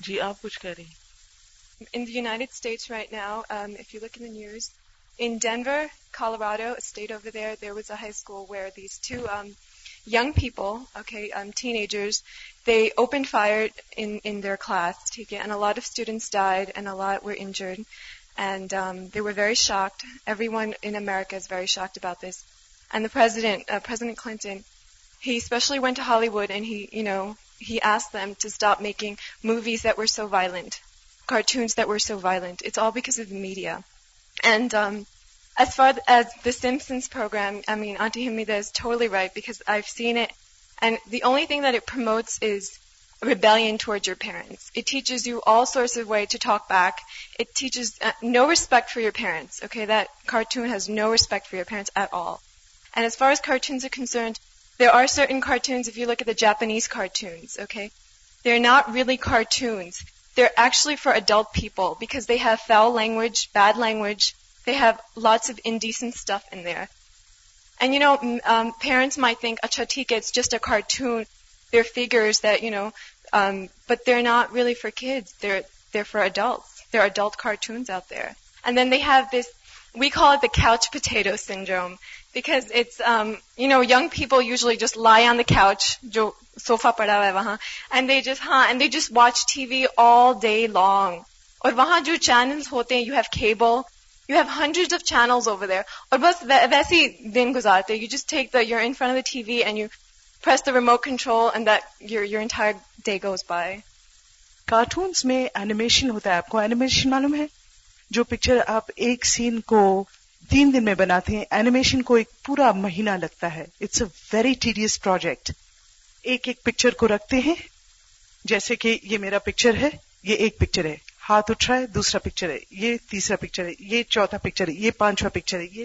جی آپ کچھ کہہ رہی ہیں۔ In United States right now if you look in news in Denver Colorado state over there there was a high school where these two young people okay teenagers they open fire in their class ٹھیک ہے and a lot of students died and a lot were injured and they were very shocked everyone in America is very shocked about this and the president president Clinton he specially went Hollywood and he you know he asked them to stop making movies that were so violent, cartoons that were so violent. It's all because of the media. And um, as far as the Simpsons program, I mean, Auntie Hamida is totally right because I've seen it. And the only thing that it promotes is rebellion towards your parents. It teaches you all sorts of ways to talk back. It teaches uh, no respect for your parents. Okay, that cartoon has no respect for your parents at all. And as far as cartoons are concerned, there are certain cartoons, if you look at the Japanese cartoons, okay, they're not really cartoons. They're actually for adult people because they have foul language, bad language. They have lots of indecent stuff in there. And you know, um, parents might think, acha theek hai, it's just a cartoon. They're figures that, you know, um, but they're not really for kids. They're, they're for adults. There are adult cartoons out there. And then they have this, we call it the couch potato syndrome because it's, um, you know, young people usually just lie on the couch, jo sofa pada hai wahan, and they just, haan, and they just watch TV all day long. اور وہاں جو channels ہوتے ہیں you have cable you have hundred of channels over there اور بس ویسے ہی دن گزارتے you just take the your in front of the T V and you press the remote control and that your your entire day goes by cartoons میں animation ہوتا ہے آپ کو اینیمیشن معلوم ہے جو پکچر آپ ایک سین کو تین دن میں بناتے ہیں۔ اینیمیشن کو ایک پورا مہینہ لگتا ہے۔ It's a very tedious project ایک ایک پکچر کو رکھتے ہیں۔ جیسے کہ یہ میرا پکچر ہے، یہ ایک پکچر ہے۔ ہاتھ اٹھ رہا ہے دوسرا پکچر ہے۔ یہ تیسرا پکچر ہے۔ یہ چوتھا پکچر ہے۔ یہ پانچواں پکچر ہے۔ یہ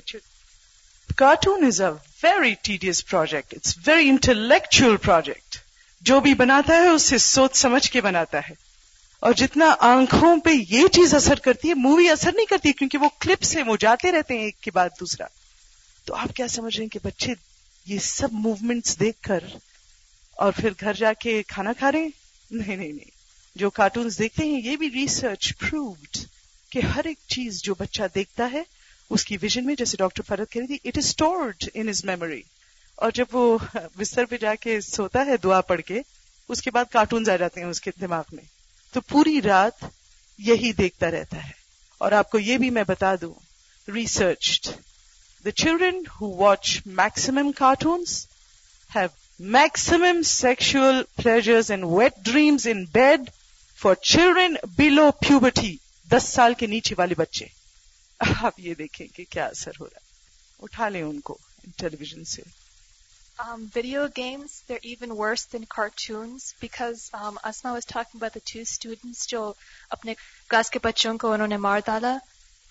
cartoon is a very tedious project it's very intellectual project جو بھی بناتا ہے، اسے سوچ سمجھ کے بناتا ہے۔ اور جتنا آنکھوں پہ یہ چیز اثر کرتی ہے مووی اثر نہیں کرتی، کیونکہ وہ کلپ سے وہ جاتے رہتے ہیں ایک کے بعد دوسرا۔ تو آپ کیا سمجھ رہے ہیں کہ بچے یہ سب موومنٹس دیکھ کر اور پھر گھر جا کے کھانا کھا رہے ہیں؟ نہیں نہیں نہیں۔ جو کارٹونز دیکھتے ہیں، یہ بھی ریسرچ پرووڈ کہ ہر ایک چیز جو بچہ دیکھتا ہے، اس کی ویژن میں، جیسے ڈاکٹر فرد کہہ رہی تھی it is stored in his memory اور جب وہ بستر پہ جا کے سوتا ہے دعا پڑھ کے، اس کے بعد کارٹونز آ جاتے ہیں اس کے دماغ میں۔ تو پوری رات یہی دیکھتا رہتا ہے۔ اور آپ کو یہ بھی میں بتا دوں research the children who watch maximum cartoons have maximum sexual pleasures and wet dreams in bed for children below puberty دس سال کے نیچے والے بچے۔ آپ یہ دیکھیں کہ کیا اثر ہو رہا ہے۔ اٹھا لیں ان کو ٹیلی ویژن سے۔ Um, video games, they're even worse than cartoons because um, Asma was talking about the two students جو اپنے کلاس کے بچوں کو انہوں نے مار ڈالا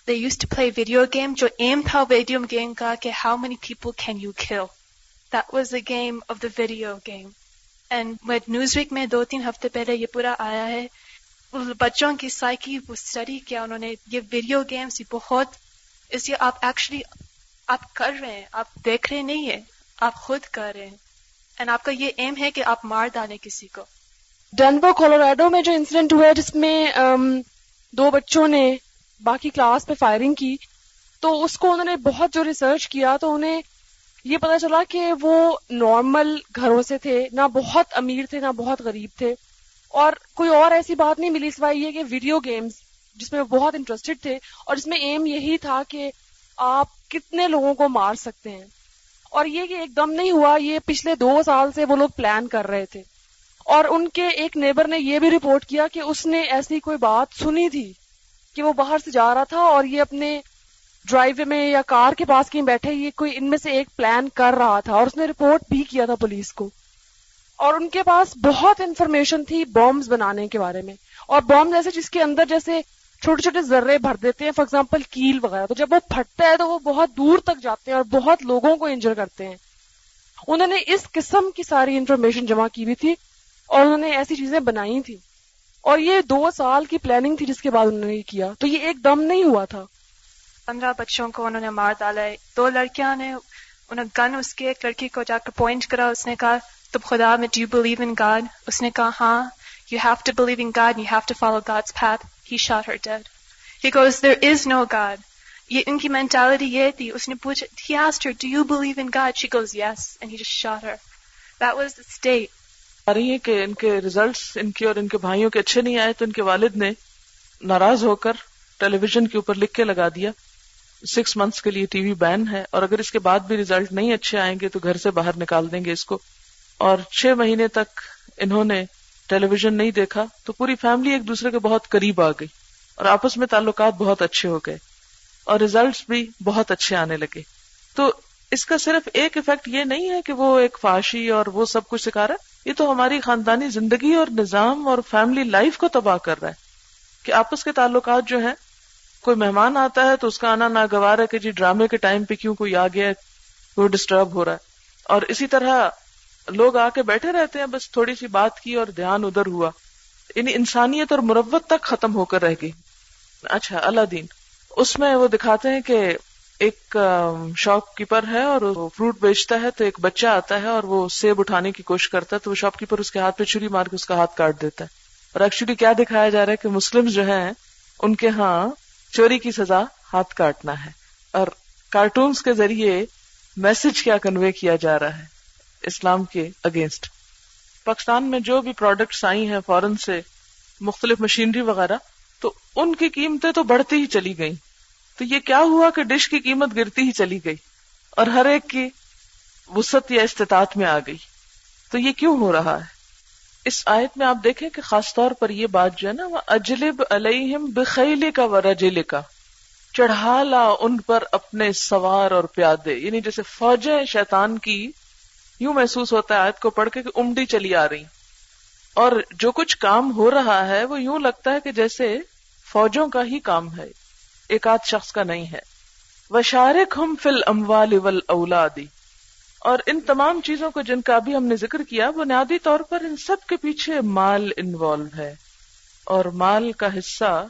they used to play video game جو aim تھا video game کا کہ how many people can you kill that was the game of the video game and with Newsweek میں دو تین ہفتے پہلے یہ پورا آیا ہے بچوں کی سائیکی وہ اسٹڈی کیا انہوں نے یہ ویڈیو گیمس بہت اس لیے آپ ایکچولی آپ کر رہے ہیں آپ دیکھ رہے نہیں ہیں آپ خود کر رہے ہیں۔ اینڈ آپ کا یہ ایم ہے کہ آپ مار ڈالیں کسی کو۔ ڈنور کولوراڈو میں جو انسیڈنٹ ہوا ہے، جس میں دو بچوں نے باقی کلاس پہ فائرنگ کی، تو اس کو انہوں نے بہت جو ریسرچ کیا، تو انہیں یہ پتا چلا کہ وہ نارمل گھروں سے تھے، نہ بہت امیر تھے، نہ بہت غریب تھے۔ اور کوئی اور ایسی بات نہیں ملی سوائے یہ کہ ویڈیو گیمز جس میں وہ بہت انٹرسٹڈ تھے، اور جس میں ایم یہی تھا کہ آپ کتنے لوگوں کو مار سکتے ہیں۔ اور یہ کہ ایک دم نہیں ہوا، یہ پچھلے دو سال سے وہ لوگ پلان کر رہے تھے۔ اور ان کے ایک نیبر نے یہ بھی رپورٹ کیا کہ اس نے ایسی کوئی بات سنی تھی کہ وہ باہر سے جا رہا تھا اور یہ اپنے ڈرائیو میں یا کار کے پاس کہیں بیٹھے، یہ کوئی ان میں سے ایک پلان کر رہا تھا اور اس نے رپورٹ بھی کیا تھا پولیس کو۔ اور ان کے پاس بہت انفارمیشن تھی بامبز بنانے کے بارے میں۔ اور بامب جیسے جس کے اندر جیسے چھوٹے چھوٹے ذرے بھر دیتے ہیں فار ایگزامپل کیل وغیرہ۔ تو جب وہ پھٹتا ہے تو وہ بہت دور تک جاتے ہیں اور بہت لوگوں کو انجر کرتے ہیں۔ انہوں نے اس قسم کی ساری انفارمیشن جمع کی ہوئی تھی اور انہوں نے ایسی چیزیں بنائی تھی۔ اور یہ دو سال کی پلاننگ تھی جس کے بعد انہوں نے یہ کیا۔ تو یہ ایک دم نہیں ہوا تھا۔ پندرہ بچوں کو انہوں نے مار ڈالا ہے۔ دو لڑکیاں نے انہیں گن اس کے، ایک لڑکی کو جا کر پوائنٹ کرا، اس نے کہا، تم خدا میں ڈو بلیو ان گاڈ اس نے کہا ہاں You have to believe in God and you have to follow path. He shot her dead. He goes, there is no یہ ان کی مینٹالٹی یہ تھی اس نے پوچھا he asked her, do you believe in God? She goes, yes. And he just shot her. That was the state. آ رہی ہے کہ ان کے ریزلٹس ان کے اور ان کے بھائیوں کے اچھے نہیں آئے تو ان کے والد نے ناراض ہو کر ٹیلی ویژن کے اوپر لکھ کے لگا دیا سکس منتھس کے لیے ٹی وی بین ہے اور اگر اس کے بعد بھی ریزلٹ نہیں اچھے آئیں گے تو گھر سے باہر نکال دیں گے اس کو اور چھ مہینے تک انہوں نے ٹیلی ویژن نہیں دیکھا تو پوری فیملی ایک دوسرے کے بہت قریب آ گئی اور آپس میں تعلقات بہت اچھے ہو گئے اور ریزلٹس بھی بہت اچھے آنے لگے۔ تو اس کا صرف ایک افیکٹ یہ نہیں ہے کہ وہ ایک فاشی اور وہ سب کچھ سکھا رہا ہے، یہ تو ہماری خاندانی زندگی اور نظام اور فیملی لائف کو تباہ کر رہا ہے کہ آپس کے تعلقات جو ہیں، کوئی مہمان آتا ہے تو اس کا آنا ناگوار ہے کہ جی ڈرامے کے ٹائم پہ کیوں کوئی آ گیا وہ ڈسٹرب ہو رہا ہے۔ اور اسی طرح لوگ آ کے بیٹھے رہتے ہیں، بس تھوڑی سی بات کی اور دھیان ادھر ہوا۔ یعنی انسانیت اور مروت تک ختم ہو کر رہ گئی۔ اچھا اللہ دین۔ اس میں وہ دکھاتے ہیں کہ ایک شاپ کیپر ہے اور وہ فروٹ بیچتا ہے تو ایک بچہ آتا ہے اور وہ سیب اٹھانے کی کوشش کرتا ہے تو وہ شاپ کیپر اس کے ہاتھ پہ چھری مار کے اس کا ہاتھ کاٹ دیتا ہے۔ اور ایکچولی کیا دکھایا جا رہا ہے کہ مسلم جو ہیں، ان کے ہاں چوری کی سزا ہاتھ کاٹنا ہے۔ اور کارٹونز کے ذریعے میسج کیا کنوے کیا جا رہا ہے۔ اسلام کے اگینسٹ پاکستان میں جو بھی پروڈکٹس آئی ہیں فورن سے مختلف مشینری وغیرہ، تو ان کی قیمتیں تو بڑھتی ہی چلی گئیں۔ تو یہ کیا ہوا کہ ڈش کی قیمت گرتی ہی چلی گئی اور ہر ایک کی وسط یا استطاعت میں آ گئی۔ تو یہ کیوں ہو رہا ہے؟ اس آیت میں آپ دیکھیں کہ خاص طور پر یہ بات جو ہے نا وہ اجلب علیہم بخیلے کا و کا چڑھا لا ان پر اپنے سوار اور پیادے یعنی جیسے فوجیں شیطان کی یوں محسوس ہوتا ہے آیت کو پڑھ کے کہ امڈی چلی آ رہی۔ اور جو کچھ کام ہو رہا ہے وہ یوں لگتا ہے کہ جیسے فوجوں کا ہی کام ہے، ایک آدھ شخص کا نہیں ہے۔ وشارک ہم فل اموال اولادی اور ان تمام چیزوں کو جن کا ابھی ہم نے ذکر کیا، بنیادی طور پر ان سب کے پیچھے مال انوالو ہے۔ اور مال کا حصہ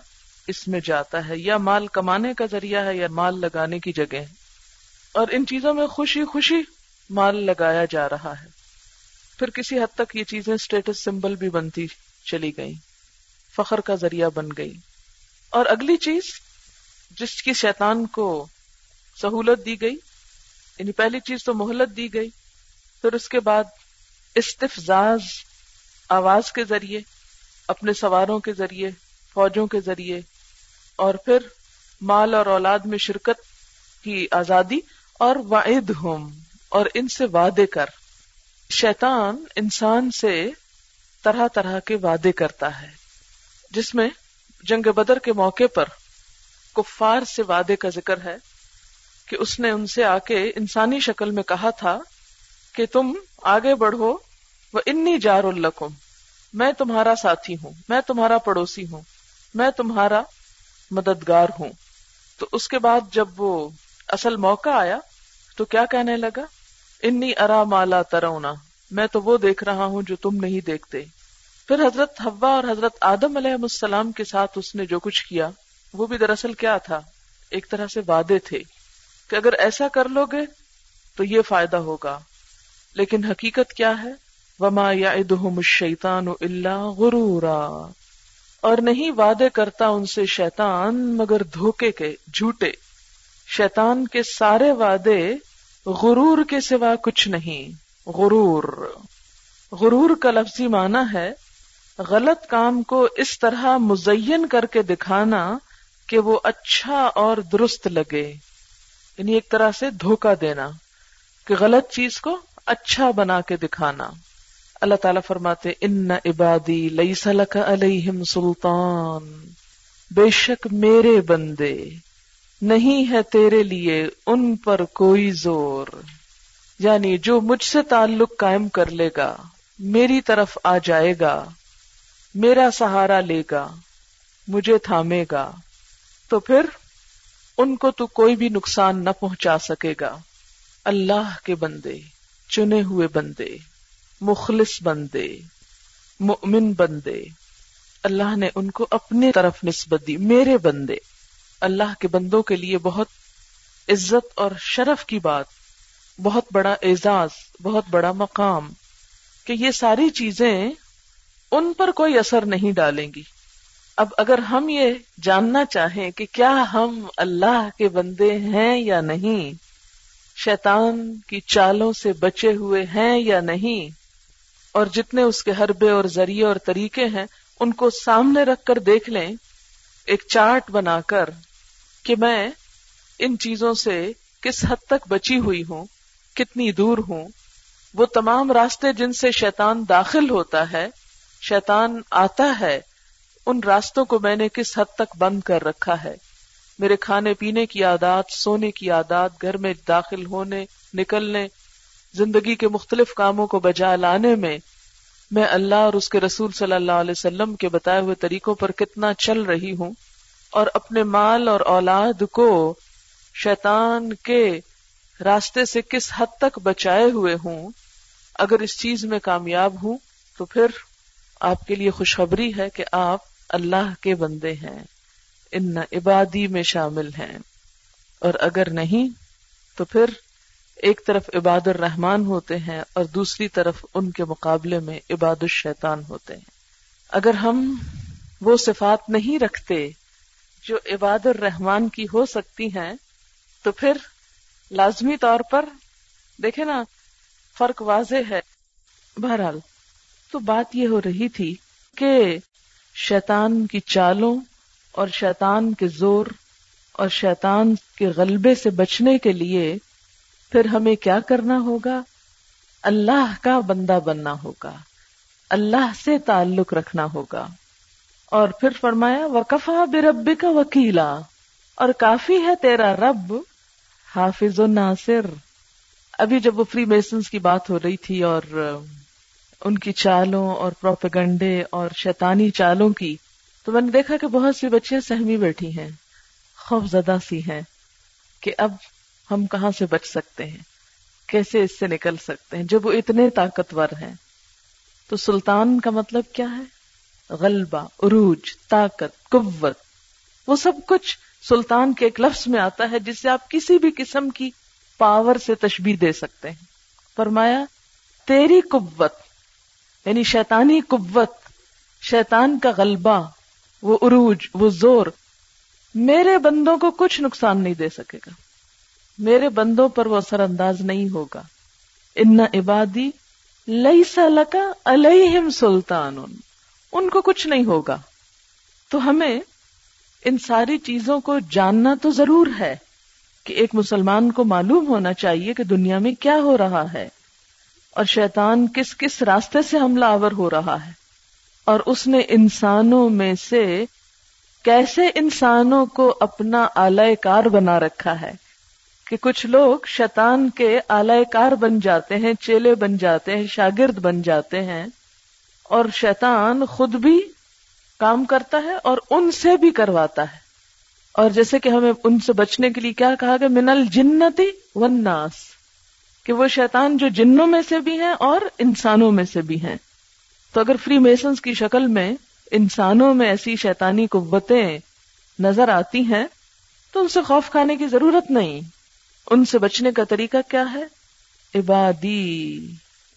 اس میں جاتا ہے، یا مال کمانے کا ذریعہ ہے، یا مال لگانے کی جگہ ہے۔ اور ان چیزوں میں خوشی خوشی مال لگایا جا رہا ہے۔ پھر کسی حد تک یہ چیزیں اسٹیٹس سمبل بھی بنتی چلی گئی فخر کا ذریعہ بن گئی اور اگلی چیز جس کی شیطان کو سہولت دی گئی یعنی پہلی چیز تو مہلت دی گئی، پھر اس کے بعد استفزاز آواز کے ذریعے، اپنے سواروں کے ذریعے، فوجوں کے ذریعے، اور پھر مال اور اولاد میں شرکت کی آزادی، اور واحد ہوم اور ان سے وعدے کر۔ شیطان انسان سے طرح طرح کے وعدے کرتا ہے، جس میں جنگ بدر کے موقع پر کفار سے وعدے کا ذکر ہے کہ اس نے ان سے آ کے انسانی شکل میں کہا تھا کہ تم آگے بڑھو، وہ انی جار القم میں تمہارا ساتھی ہوں، میں تمہارا پڑوسی ہوں، میں تمہارا مددگار ہوں۔ تو اس کے بعد جب وہ اصل موقع آیا تو کیا کہنے لگا؟ انی ارا مالا ترونا میں تو وہ دیکھ رہا ہوں جو تم نہیں دیکھتے۔ پھر حضرت حوا اور حضرت آدم علیہ السلام کے ساتھ اس نے جو کچھ کیا، وہ بھی دراصل کیا تھا؟ ایک طرح سے وعدے تھے کہ اگر ایسا کر لو گے تو یہ فائدہ ہوگا۔ لیکن حقیقت کیا ہے؟ وما یا شیتان اللہ غرورا۔ اور نہیں وعدے کرتا ان سے شیطان، مگر دھوکے کے، جھوٹے۔ شیطان کے سارے وعدے غرور کے سوا کچھ نہیں۔ غرور۔ غرور کا لفظی معنی ہے غلط کام کو اس طرح مزین کر کے دکھانا کہ وہ اچھا اور درست لگے۔ یعنی ایک طرح سے دھوکا دینا۔ کہ غلط چیز کو اچھا بنا کے دکھانا۔ اللہ تعالیٰ فرماتے ان عبادی لئی سلک علیہم سلطان۔ بے شک میرے بندے نہیں ہے تیرے لیے ان پر کوئی زور۔ یعنی جو مجھ سے تعلق قائم کر لے گا، میری طرف آ جائے گا، میرا سہارا لے گا، مجھے تھامے گا۔ تو پھر ان کو تو کوئی بھی نقصان نہ پہنچا سکے گا۔ اللہ کے بندے، چنے ہوئے بندے، مخلص بندے، مؤمن بندے۔ اللہ نے ان کو اپنے طرف نسبت دی، میرے بندے۔ اللہ کے بندوں کے لیے بہت عزت اور شرف کی بات، بہت بڑا اعزاز، بہت بڑا مقام، کہ یہ ساری چیزیں ان پر کوئی اثر نہیں ڈالیں گی۔ اب اگر ہم یہ جاننا چاہیں کہ کیا ہم اللہ کے بندے ہیں یا نہیں، شیطان کی چالوں سے بچے ہوئے ہیں یا نہیں، اور جتنے اس کے حربے اور ذریعے اور طریقے ہیں، ان کو سامنے رکھ کر دیکھ لیں، ایک چارٹ بنا کر کہ میں ان چیزوں سے کس حد تک بچی ہوئی ہوں، کتنی دور ہوں، وہ تمام راستے جن سے شیطان داخل ہوتا ہے، شیطان آتا ہے، ان راستوں کو میں نے کس حد تک بند کر رکھا ہے؟ میرے کھانے پینے کی عادات، سونے کی عادات، گھر میں داخل ہونے، نکلنے، زندگی کے مختلف کاموں کو بجا لانے میں میں اللہ اور اس کے رسول صلی اللہ علیہ وسلم کے بتائے ہوئے طریقوں پر کتنا چل رہی ہوں۔ اور اپنے مال اور اولاد کو شیطان کے راستے سے کس حد تک بچائے ہوئے ہوں، اگر اس چیز میں کامیاب ہوں، تو پھر آپ کے لیے خوشخبری ہے کہ آپ اللہ کے بندے ہیں۔ ان عبادی میں شامل ہیں۔ اور اگر نہیں، تو پھر ایک طرف عباد الرحمان ہوتے ہیں اور دوسری طرف ان کے مقابلے میں عباد الشیطان ہوتے ہیں۔ اگر ہم وہ صفات نہیں رکھتے جو عباد الرحمان کی ہو سکتی ہیں، تو پھر لازمی طور پر دیکھے نا، فرق واضح ہے۔ بہرحال، تو بات یہ ہو رہی تھی کہ شیطان کی چالوں اور شیطان کے زور اور شیطان کے غلبے سے بچنے کے لیے پھر ہمیں کیا کرنا ہوگا؟ اللہ کا بندہ بننا ہوگا۔ اللہ سے تعلق رکھنا ہوگا۔ اور پھر فرمایا وکفا برب کا وکیلا اور کافی ہے تیرا رب، حافظ و ناصر۔ ابھی جب وہ فری میسنس کی بات ہو رہی تھی اور ان کی چالوں اور پروپیگنڈے اور شیطانی چالوں کی، تو میں نے دیکھا کہ بہت سی بچیاں سہمی بیٹھی ہیں۔ خوف زدہ سی ہیں کہ اب ہم کہاں سے بچ سکتے ہیں؟ کیسے اس سے نکل سکتے ہیں؟ جب وہ اتنے طاقتور ہیں۔ تو سلطان کا مطلب کیا ہے؟ غلبہ، عروج، طاقت، قوت، وہ سب کچھ سلطان کے ایک لفظ میں آتا ہے جس سے آپ کسی بھی قسم کی پاور سے تشبیح دے سکتے ہیں۔ فرمایا، تیری قوت یعنی شیطانی قوت، شیطان کا غلبہ، وہ عروج، وہ زور، میرے بندوں کو کچھ نقصان نہیں دے سکے گا۔ میرے بندوں پر وہ اثر انداز نہیں ہوگا۔ ان عبادی لئی سلکا الم سلطان ان کو کچھ نہیں ہوگا۔ تو ہمیں ان ساری چیزوں کو جاننا تو ضرور ہے کہ ایک مسلمان کو معلوم ہونا چاہیے کہ دنیا میں کیا ہو رہا ہے اور شیطان کس کس راستے سے حملہ آور ہو رہا ہے۔ اور اس نے انسانوں میں سے کیسے انسانوں کو اپنا آلائے کار بنا رکھا ہے کہ کچھ لوگ شیطان کے آلائے کار بن جاتے ہیں، چیلے بن جاتے ہیں، شاگرد بن جاتے ہیں۔ اور شیطان خود بھی کام کرتا ہے اور ان سے بھی کرواتا ہے۔ اور جیسے کہ ہمیں ان سے بچنے کے لیے کیا کہا گیا؟ من الجنتی والناس۔ کہ وہ شیطان جو جنوں میں سے بھی ہیں اور انسانوں میں سے بھی ہیں۔ تو اگر فری میسنس کی شکل میں انسانوں میں ایسی شیطانی قوتیں نظر آتی ہیں، تو ان سے خوف کھانے کی ضرورت نہیں۔ ان سے بچنے کا طریقہ کیا ہے؟ عبادی،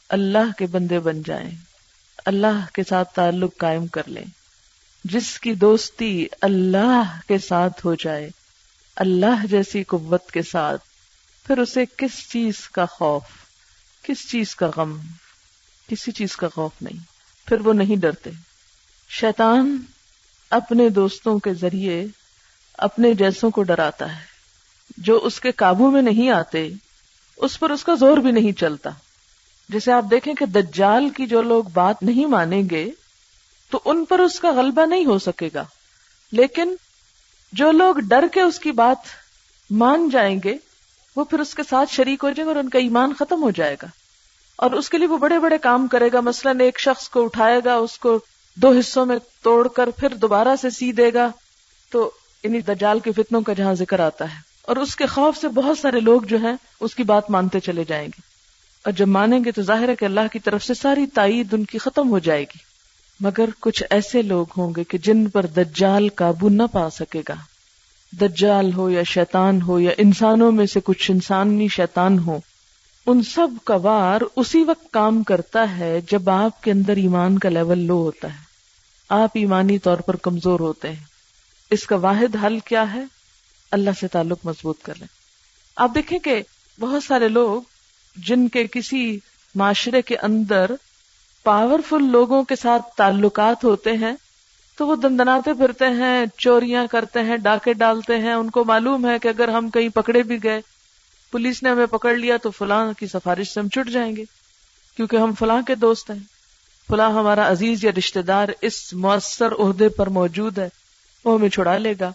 اللہ کے بندے بن جائیں۔ اللہ کے ساتھ تعلق قائم کر لیں۔ جس کی دوستی اللہ کے ساتھ ہو جائے، اللہ جیسی قوت کے ساتھ، پھر اسے کس چیز کا خوف، کس چیز کا غم، کسی چیز کا خوف نہیں، پھر وہ نہیں ڈرتے۔ شیطان اپنے دوستوں کے ذریعے اپنے جیسوں کو ڈراتا ہے۔ جو اس کے قابو میں نہیں آتے، اس پر اس کا زور بھی نہیں چلتا۔ جیسے آپ دیکھیں کہ دجال کی جو لوگ بات نہیں مانیں گے، تو ان پر اس کا غلبہ نہیں ہو سکے گا۔ لیکن جو لوگ ڈر کے اس کی بات مان جائیں گے، وہ پھر اس کے ساتھ شریک ہو جائیں گے اور ان کا ایمان ختم ہو جائے گا۔ اور اس کے لیے وہ بڑے بڑے کام کرے گا۔ مثلا ایک شخص کو اٹھائے گا، اس کو دو حصوں میں توڑ کر پھر دوبارہ سے سی دے گا۔ تو انہیں دجال کے فتنوں کا جہاں ذکر آتا ہے۔ اور اس کے خوف سے بہت سارے لوگ جو ہیں، اس کی بات مانتے چلے جائیں گے۔ اور جب مانیں گے تو ظاہر ہے کہ اللہ کی طرف سے ساری تائید ان کی ختم ہو جائے گی۔ مگر کچھ ایسے لوگ ہوں گے کہ جن پر دجال قابو نہ پا سکے گا۔ دجال ہو یا شیطان ہو یا انسانوں میں سے کچھ انسانی شیطان ہو ان سب کا وار اسی وقت کام کرتا ہے جب آپ کے اندر ایمان کا لیول لو ہوتا ہے۔ آپ ایمانی طور پر کمزور ہوتے ہیں۔ اس کا واحد حل کیا ہے؟ اللہ سے تعلق مضبوط کر لیں۔ آپ دیکھیں کہ بہت سارے لوگ جن کے کسی معاشرے کے اندر پاورفل لوگوں کے ساتھ تعلقات ہوتے ہیں، تو وہ دندناتے پھرتے ہیں، چوریاں کرتے ہیں، ڈاکے ڈالتے ہیں۔ ان کو معلوم ہے کہ اگر ہم کہیں پکڑے بھی گئے، پولیس نے ہمیں پکڑ لیا تو فلاں کی سفارش سے ہم چھٹ جائیں گے۔ کیونکہ ہم فلاں کے دوست ہیں۔ فلاں ہمارا عزیز یا رشتے دار اس مؤثر عہدے پر موجود ہے، وہ ہمیں چھڑا لے گا۔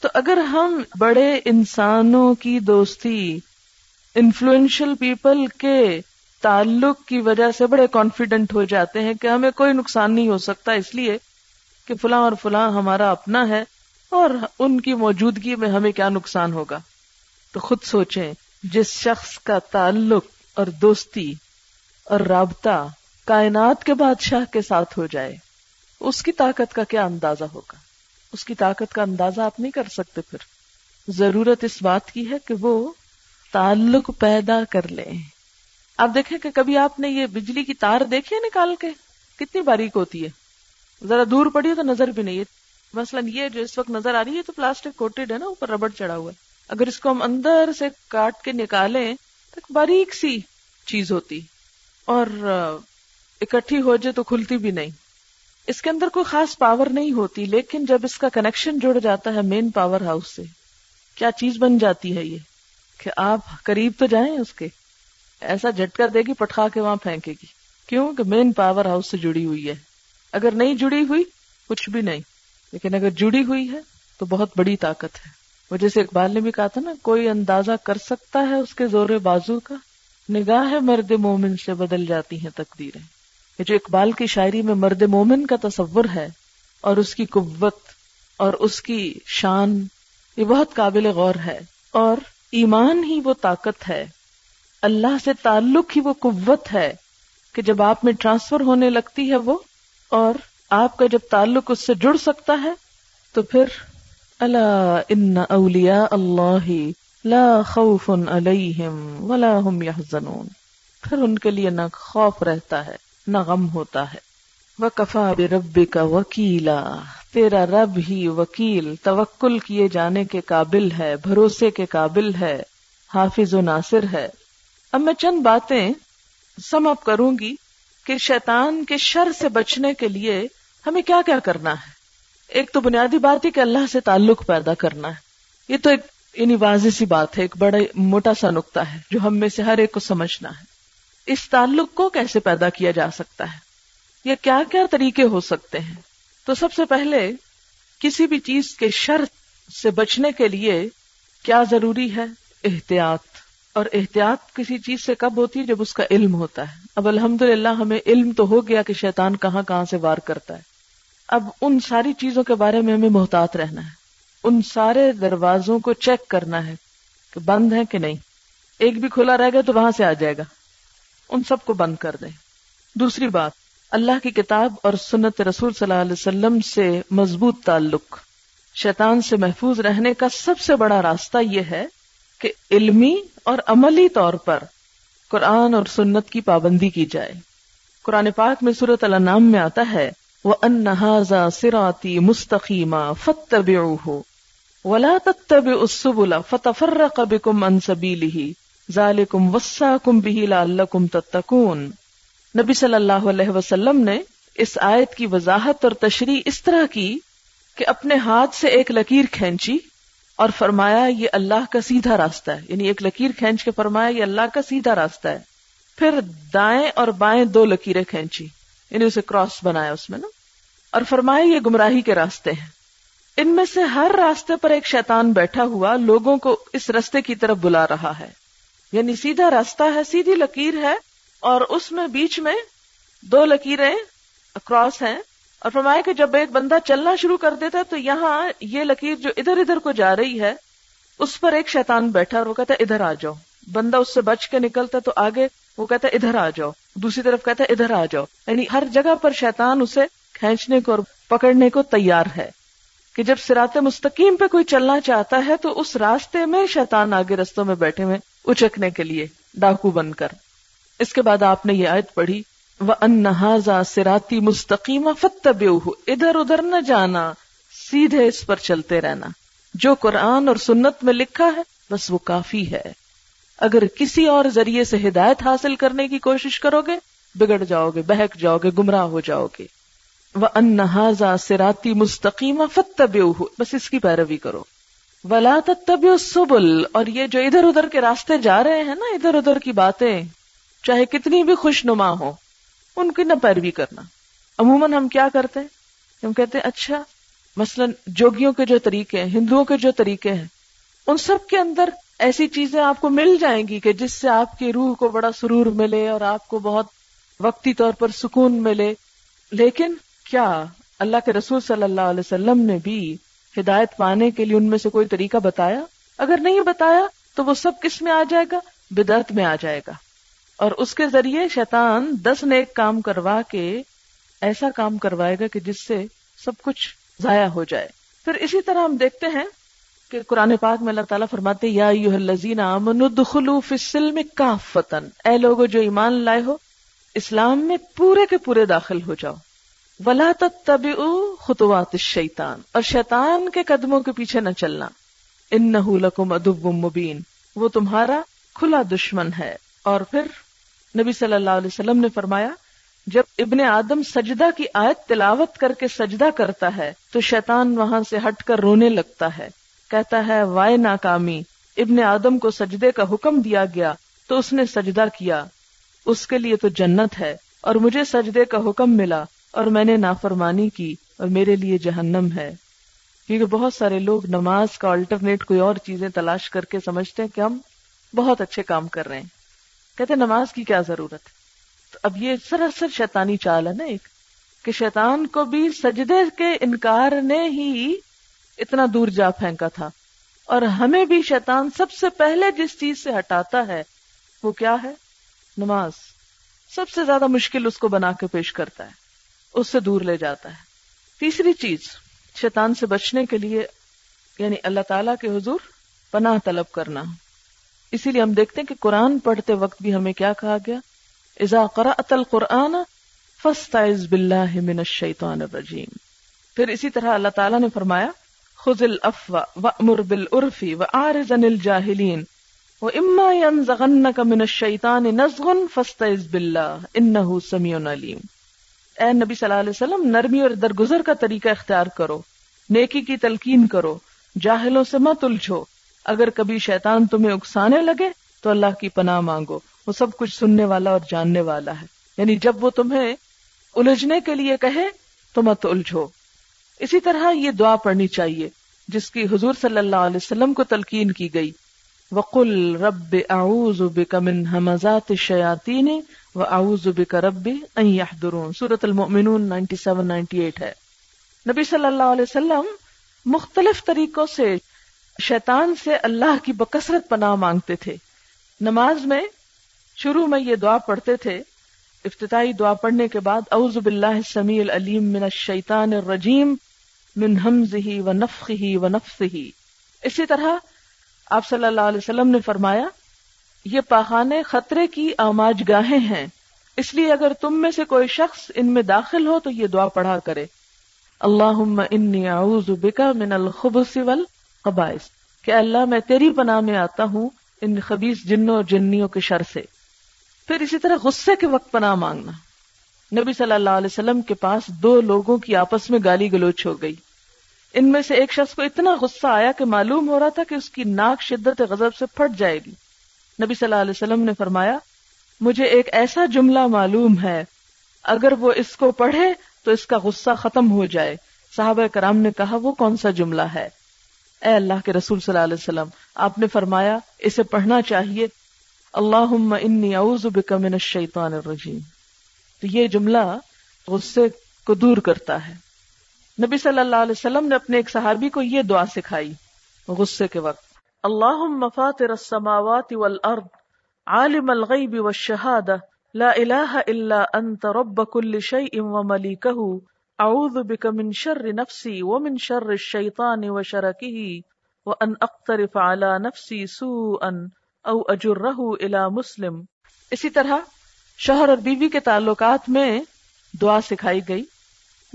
تو اگر ہم بڑے انسانوں کی دوستی انفلوئنشل پیپل کے تعلق کی وجہ سے بڑے کانفیڈنٹ ہو جاتے ہیں کہ ہمیں کوئی نقصان نہیں ہو سکتا، اس لیے کہ فلاں اور فلاں ہمارا اپنا ہے اور ان کی موجودگی میں ہمیں کیا نقصان ہوگا۔ تو خود سوچیں، جس شخص کا تعلق اور دوستی اور رابطہ کائنات کے بادشاہ کے ساتھ ہو جائے، اس کی طاقت کا کیا اندازہ ہوگا؟ اس کی طاقت کا اندازہ آپ نہیں کر سکتے پھر۔ ضرورت اس بات کی ہے کہ وہ تعلق پیدا کر لیں آپ دیکھیں کہ کبھی آپ نے یہ بجلی کی تار دیکھی ہے نکال کے؟ کتنی باریک ہوتی ہے۔ ذرا دور پڑی ہو تو نظر بھی نہیں ہے۔ مثلاً یہ جو اس وقت نظر آ رہی ہے تو پلاسٹک کوٹیڈ ہے نا، اوپر ربڑ چڑھا ہوا ہے۔ اگر اس کو ہم اندر سے کاٹ کے نکالیں تو باریک سی چیز ہوتی۔ اور اکٹھی ہو جائے تو کھلتی بھی نہیں۔ اس کے اندر کوئی خاص پاور نہیں ہوتی، لیکن جب اس کا کنیکشن جڑ جاتا ہے مین پاور ہاؤس سے، کیا چیز بن جاتی ہے یہ؟ کہ آپ قریب تو جائیں اس کے۔ ایسا جھٹکا دے گی، پٹخا کے وہاں پھینکے گی۔ کیوں؟ کہ مین پاور ہاؤس سے جڑی ہوئی ہے۔ اگر نہیں جڑی ہوئی، کچھ بھی نہیں۔ لیکن اگر جڑی ہوئی ہے، تو بہت بڑی طاقت ہے۔ وہ جیسے اقبال نے بھی کہا تھا نا، کوئی اندازہ کر سکتا ہے اس کے زور بازو کا؟ نگاہ مرد مومن سے بدل جاتی ہیں تقدیریں۔ یہ جو اقبال کی شاعری میں مرد مومن کا تصور ہے، اور اس کی قوت، اور اس کی شان، یہ بہت قابل غور ہے۔ اور ایمان ہی وہ طاقت ہے۔ اللہ سے تعلق ہی وہ قوت ہے کہ جب آپ میں ٹرانسفر ہونے لگتی ہے وہ، اور آپ کا جب تعلق اس سے جڑ سکتا ہے، تو پھر اللہ ان اولیا اللہ لا خوف علیہم ولا هم يحزنون پھر ان کے لیے نہ خوف رہتا ہے، نہ غم ہوتا ہے۔ وکفا برب کا وکیلا۔ تیرا رب ہی وکیل، توکل کیے جانے کے قابل ہے، بھروسے کے قابل ہے، حافظ و ناصر ہے۔ اب میں چند باتیں سم اپ کروں گی کہ شیطان کے شر سے بچنے کے لیے ہمیں کیا کیا کرنا ہے۔ ایک تو بنیادی بات ہے کہ اللہ سے تعلق پیدا کرنا ہے۔ یہ تو ایک یعنی واضح سی بات ہے، ایک بڑا موٹا سا نقطہ ہے جو ہم میں سے ہر ایک کو سمجھنا ہے۔ اس تعلق کو کیسے پیدا کیا جا سکتا ہے؟ یا کیا کیا طریقے ہو سکتے ہیں؟ تو سب سے پہلے کسی بھی چیز کے شر سے بچنے کے لیے کیا ضروری ہے؟ احتیاط۔ اور احتیاط کسی چیز سے کب ہوتی ہے؟ جب اس کا علم ہوتا ہے۔ اب الحمد ہمیں علم تو ہو گیا کہ شیطان کہاں کہاں سے وار کرتا ہے۔ اب ان ساری چیزوں کے بارے میں ہمیں محتاط رہنا ہے۔ ان سارے دروازوں کو چیک کرنا ہے کہ بند ہے کہ نہیں۔ ایک بھی کھلا رہے گا تو وہاں سے آ جائے گا۔ ان سب کو بند کر دیں۔ دوسری بات اللہ کی کتاب اور سنت رسول صلی اللہ علیہ وسلم سے مضبوط تعلق۔ شیطان سے محفوظ رہنے کا سب سے بڑا راستہ یہ ہے کہ علمی اور عملی طور پر قرآن اور سنت کی پابندی کی جائے۔ قرآن پاک میں صورت النام میں آتا ہے وہ انحاظا سراتی مستقیمہ فتب ہو ولا تب اسبلا فتفر کب کم انصبیلی ذالکم وسا کم بھی لال تتکون نبی صلی اللہ علیہ وسلم نے اس آیت کی وضاحت اور تشریح اس طرح کی کہ اپنے ہاتھ سے ایک لکیر کھینچی اور فرمایا، یہ اللہ کا سیدھا راستہ ہے۔ یعنی ایک لکیر کھینچ کے فرمایا، یہ اللہ کا سیدھا راستہ ہے۔ پھر دائیں اور بائیں دو لکیریں کھینچی۔ یعنی اسے کراس بنایا اس میں نا۔ اور فرمایا، یہ گمراہی کے راستے ہیں۔ ان میں سے ہر راستے پر ایک شیطان بیٹھا ہوا لوگوں کو اس راستے کی طرف بلا رہا ہے۔ یعنی سیدھا راستہ ہے، سیدھی لکیر ہے۔ اور اس میں بیچ میں دو لکیریں کراس ہیں اور فرمایا کہ جب ایک بندہ چلنا شروع کر دیتا ہے تو یہاں یہ لکیر جو ادھر ادھر کو جا رہی ہے، اس پر ایک شیطان بیٹھا اور وہ کہتا ہے ادھر آ جاؤ۔ بندہ اس سے بچ کے نکلتا تو آگے وہ کہتا ہے ادھر آ جاؤ۔ دوسری طرف کہتا ہے ادھر آ جاؤ۔ یعنی ہر جگہ پر شیطان اسے کھینچنے کو اور پکڑنے کو تیار ہے کہ جب سرات مستقیم پہ کوئی چلنا چاہتا ہے تو اس راستے میں شیطان آگے رستوں میں بیٹھے ہوئے، اچکنے کے لیے، ڈاکو بن کر۔ اس کے بعد آپ نے یہ آیت پڑھی وہ انہذا سراتی مستقیم فتب ادھر ادھر نہ جانا، سیدھے اس پر چلتے رہنا۔ جو قرآن اور سنت میں لکھا ہے، بس وہ کافی ہے۔ اگر کسی اور ذریعے سے ہدایت حاصل کرنے کی کوشش کرو گے، بگڑ جاؤ گے، بہک جاؤ گے، گمراہ ہو جاؤ گے۔ وہ انہذا سراتی مستقیم فتب بس اس کی پیروی کرو۔ ولا تب سبل اور یہ جو ادھر ادھر کے راستے جا رہے ہیں نا، ادھر ادھر کی باتیں چاہے کتنی بھی خوش نما ہو، ان کی نہ پیروی کرنا۔ عموماً ہم کیا کرتے ہیں؟ ہم کہتے ہیں اچھا مثلا جوگیوں کے جو طریقے ہیں، ہندوؤں کے جو طریقے ہیں، ان سب کے اندر ایسی چیزیں آپ کو مل جائیں گی کہ جس سے آپ کی روح کو بڑا سرور ملے اور آپ کو بہت وقتی طور پر سکون ملے۔ لیکن کیا اللہ کے رسول صلی اللہ علیہ وسلم نے بھی ہدایت پانے کے لیے ان میں سے کوئی طریقہ بتایا؟ اگر نہیں بتایا تو وہ سب کس میں آ جائے گا؟ بدرت میں آ جائے گا۔ اور اس کے ذریعے شیطان دس نیک کام کروا کے ایسا کام کروائے گا کہ جس سے سب کچھ ضائع ہو جائے۔ پھر اسی طرح ہم دیکھتے ہیں کہ قرآن پاک میں اللہ تعالیٰ فرماتے یا اے لوگوں جو ایمان لائے ہو، اسلام میں پورے کے پورے داخل ہو جاؤ۔ ولا تب خطوات شیتان اور شیطان کے قدموں کے پیچھے نہ چلنا۔ ان لکم ادب مبین۔ وہ تمہارا کھلا دشمن ہے۔ اور پھر نبی صلی اللہ علیہ وسلم نے فرمایا، جب ابن آدم سجدہ کی آیت تلاوت کر کے سجدہ کرتا ہے، تو شیطان وہاں سے ہٹ کر رونے لگتا ہے۔ کہتا ہے، وائے ناکامی، ابن آدم کو سجدے کا حکم دیا گیا، تو اس نے سجدہ کیا۔ اس کے لیے تو جنت ہے، اور مجھے سجدے کا حکم ملا، اور میں نے نافرمانی کی، اور میرے لیے جہنم ہے۔ کیونکہ بہت سارے لوگ نماز کا آلٹرنیٹ کوئی اور چیزیں تلاش کر کے سمجھتے ہیں کہ ہم بہت اچھے کام کر رہے ہیں۔ کہتے نماز کی کیا ضرورت تو اب یہ سراسر شیطانی چال ہے نا ایک، کہ شیطان کو بھی سجدے کے انکار نے ہی اتنا دور جا پھینکا تھا۔ اور ہمیں بھی شیطان سب سے پہلے جس چیز سے ہٹاتا ہے، وہ کیا ہے؟ نماز۔ سب سے زیادہ مشکل اس کو بنا کے پیش کرتا ہے، اس سے دور لے جاتا ہے۔ تیسری چیز، شیطان سے بچنے کے لیے یعنی اللہ تعالی کے حضور پناہ طلب کرنا۔ اسی لیے ہم دیکھتے ہیں کہ قرآن پڑھتے وقت بھی ہمیں کیا کہا گیا؟ ازا قرأت القرآن فاستعذ باللہ من الشیطان الرجیم. پھر اسی طرح اللہ تعالیٰ نے فرمایا، خذ الافوا وامر بالعرف وعارض عن الجاہلین واما ينزغنك من الشیطان نزغ فاستعذ باللہ انه سمیع علیم. اے نبی صلی اللہ علیہ وسلم، نرمی اور درگزر کا طریقہ اختیار کرو، نیکی کی تلقین کرو، جاہلوں سے مت الجھو اگر کبھی شیطان تمہیں اکسانے لگے تو اللہ کی پناہ مانگو، وہ سب کچھ سننے والا اور جاننے والا ہے۔ یعنی جب وہ تمہیں الجھنے کے لیے کہے تو مت الجھو۔ اسی طرح یہ دعا پڑھنی چاہیے، جس کی حضور صلی اللہ علیہ وسلم کو تلقین کی گئی۔ وقل رب اعوذ بک من همزات الشیاطین واعوذ بک رب ان يحضرون۔ سورۃ المؤمنون 97 98 ہے۔ نبی صلی اللہ علیہ وسلم مختلف طریقوں سے شیطان سے اللہ کی بکثرت پناہ مانگتے تھے۔ نماز میں شروع میں یہ دعا پڑھتے تھے۔ افتتاحی دعا پڑھنے کے بعد اعوذ باللہ السمیع العلیم من الشیطان الرجیم من حمزه ونفخه ونفثه اسی طرح آپ صلی اللہ علیہ وسلم نے فرمایا، یہ پاخانے خطرے کی آماج گاہیں ہیں۔ اس لیے اگر تم میں سے کوئی شخص ان میں داخل ہو تو یہ دعا پڑھا کرے۔ اللہم انی اعوذ بکا من الخبث وال قبائز کہ اللہ میں تیری پناہ میں آتا ہوں ان خبیص جنوں اور جنیوں کے شر سے۔ پھر اسی طرح غصے کے وقت پناہ مانگنا۔ نبی صلی اللہ علیہ وسلم کے پاس دو لوگوں کی آپس میں گالی گلوچ ہو گئی۔ ان میں سے ایک شخص کو اتنا غصہ آیا کہ معلوم ہو رہا تھا کہ اس کی ناک شدت غضب سے پھٹ جائے گی۔ نبی صلی اللہ علیہ وسلم نے فرمایا، مجھے ایک ایسا جملہ معلوم ہے، اگر وہ اس کو پڑھے تو اس کا غصہ ختم ہو جائے۔ صحابہ کرام نے کہا، وہ کون سا جملہ ہے؟ اے اللہ کے رسول صلی اللہ علیہ وسلم، آپ نے فرمایا، اسے پڑھنا چاہیے۔ اللہ انی اعوذ بک من الشیطان الرجیم۔ تو یہ جملہ غصے کو دور کرتا ہے۔ نبی صلی اللہ علیہ وسلم نے اپنے ایک صحابی کو یہ دعا سکھائی غصے کے وقت۔ اللہ فاطر السماوات والارض، عالم الغیب والشہادہ، لا الہ الا انت رب كل شیء وملیکہ اعوذ بک من شر نفسی ومن شر الشیطان وشرکہ وان اقترف على نفسی سوءا او اجرہ الا مسلم۔ اسی طرح شوہر اور بیوی کے تعلقات میں دعا سکھائی گئی۔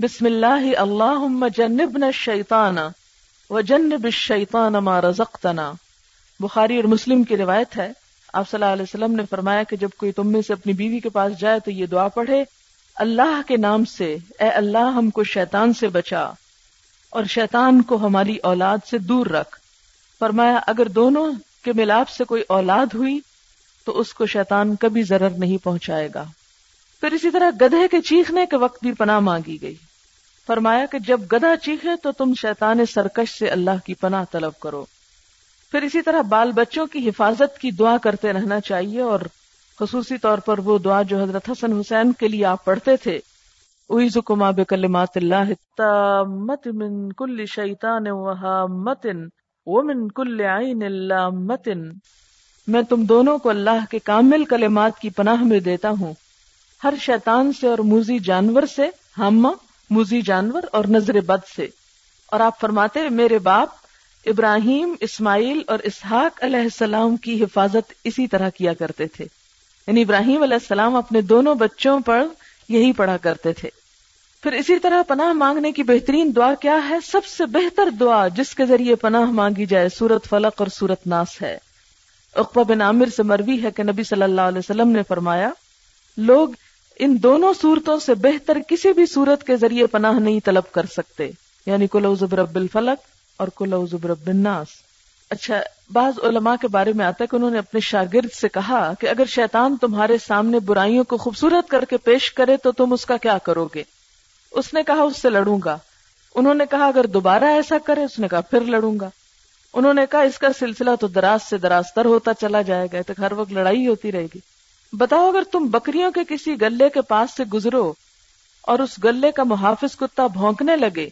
بسم اللہ اللہ جنبنا الشیطان و الشیطان ما رزقتنا۔ بخاری اور مسلم کی روایت ہے۔ آپ صلی اللہ علیہ وسلم نے فرمایا کہ جب کوئی تم میں سے اپنی بیوی کے پاس جائے تو یہ دعا پڑھے۔ اللہ کے نام سے، اے اللہ ہم کو شیطان سے بچا اور شیطان کو ہماری اولاد سے دور رکھ۔ فرمایا، اگر دونوں کے ملاپ سے کوئی اولاد ہوئی تو اس کو شیطان کبھی ضرر نہیں پہنچائے گا۔ پھر اسی طرح گدھے کے چیخنے کے وقت بھی پناہ مانگی گئی۔ فرمایا کہ جب گدھا چیخے تو تم شیطان سرکش سے اللہ کی پناہ طلب کرو۔ پھر اسی طرح بال بچوں کی حفاظت کی دعا کرتے رہنا چاہیے اور خصوصی طور پر وہ دعا جو حضرت حسن حسین کے لیے آپ پڑھتے تھے۔ کما بکلمات اللہ مت من کل شیطان متن وہ من کل عین اللہ متن میں تم دونوں کو اللہ کے کامل کلمات کی پناہ میں دیتا ہوں۔ ہر شیطان سے اور موزی جانور سے، ہم موزی جانور اور نظر بد سے۔ اور آپ فرماتے میرے باپ ابراہیم، اسماعیل اور اسحاق علیہ السلام کی حفاظت اسی طرح کیا کرتے تھے۔ یعنی ابراہیم علیہ السلام اپنے دونوں بچوں پر یہی پڑھا کرتے تھے۔ پھر اسی طرح پناہ مانگنے کی بہترین دعا کیا ہے؟ سب سے بہتر دعا جس کے ذریعے پناہ مانگی جائے، سورت فلق اور سورت ناس ہے۔ اقبا بن عامر سے مروی ہے کہ نبی صلی اللہ علیہ وسلم نے فرمایا، لوگ ان دونوں صورتوں سے بہتر کسی بھی صورت کے ذریعے پناہ نہیں طلب کر سکتے۔ یعنی کلو رب الفلق اور کلو رب الناس۔ اچھا بعض علماء کے بارے میں آتا ہے کہ انہوں نے اپنے شاگرد سے کہا کہ اگر شیطان تمہارے سامنے برائیوں کو خوبصورت کر کے پیش کرے تو تم اس کا کیا کرو گے؟ اس نے کہا، اس سے لڑوں گا۔ انہوں نے کہا، اگر دوبارہ ایسا کرے، اس نے کہا، پھر لڑوں گا۔ انہوں نے کہا، اس کا سلسلہ تو دراز سے دراز تر ہوتا چلا جائے گا تک ہر وقت لڑائی ہوتی رہے گی۔ بتاؤ، اگر تم بکریوں کے کسی گلے کے پاس سے گزرو اور اس گلے کا محافظ کتا بھونکنے لگے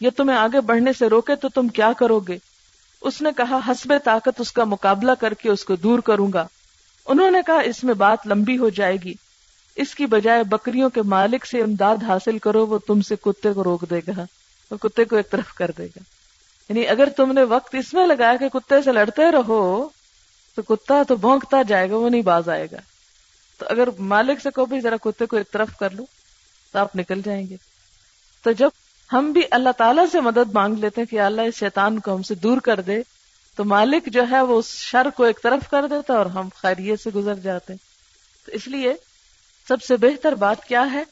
یا تمہیں آگے بڑھنے سے روکے تو تم کیا کرو گے؟ اس نے کہا، حسب طاقت اس کا مقابلہ کر کے اس کو دور کروں گا۔ انہوں نے کہا، اس میں بات لمبی ہو جائے گی۔ اس کی بجائے بکریوں کے مالک سے امداد حاصل کرو، وہ تم سے کتے کو روک دے گا۔ وہ کتے کو ایک طرف کر دے گا۔ یعنی اگر تم نے وقت اس میں لگایا کہ کتے سے لڑتے رہو، تو کتا تو بھونکتا جائے گا، وہ نہیں باز آئے گا۔ تو اگر مالک سے کو بھی ذرا کتے کو ایک طرف کر لو، تو آپ نکل جائیں گے۔ تو جب ہم بھی اللہ تعالیٰ سے مدد مانگ لیتے ہیں کہ اللہ اس شیطان کو ہم سے دور کر دے۔ تو مالک جو ہے وہ اس شر کو ایک طرف کر دیتا اور ہم خیریت سے گزر جاتے ہیں۔ تو اس لیے سب سے بہتر بات کیا ہے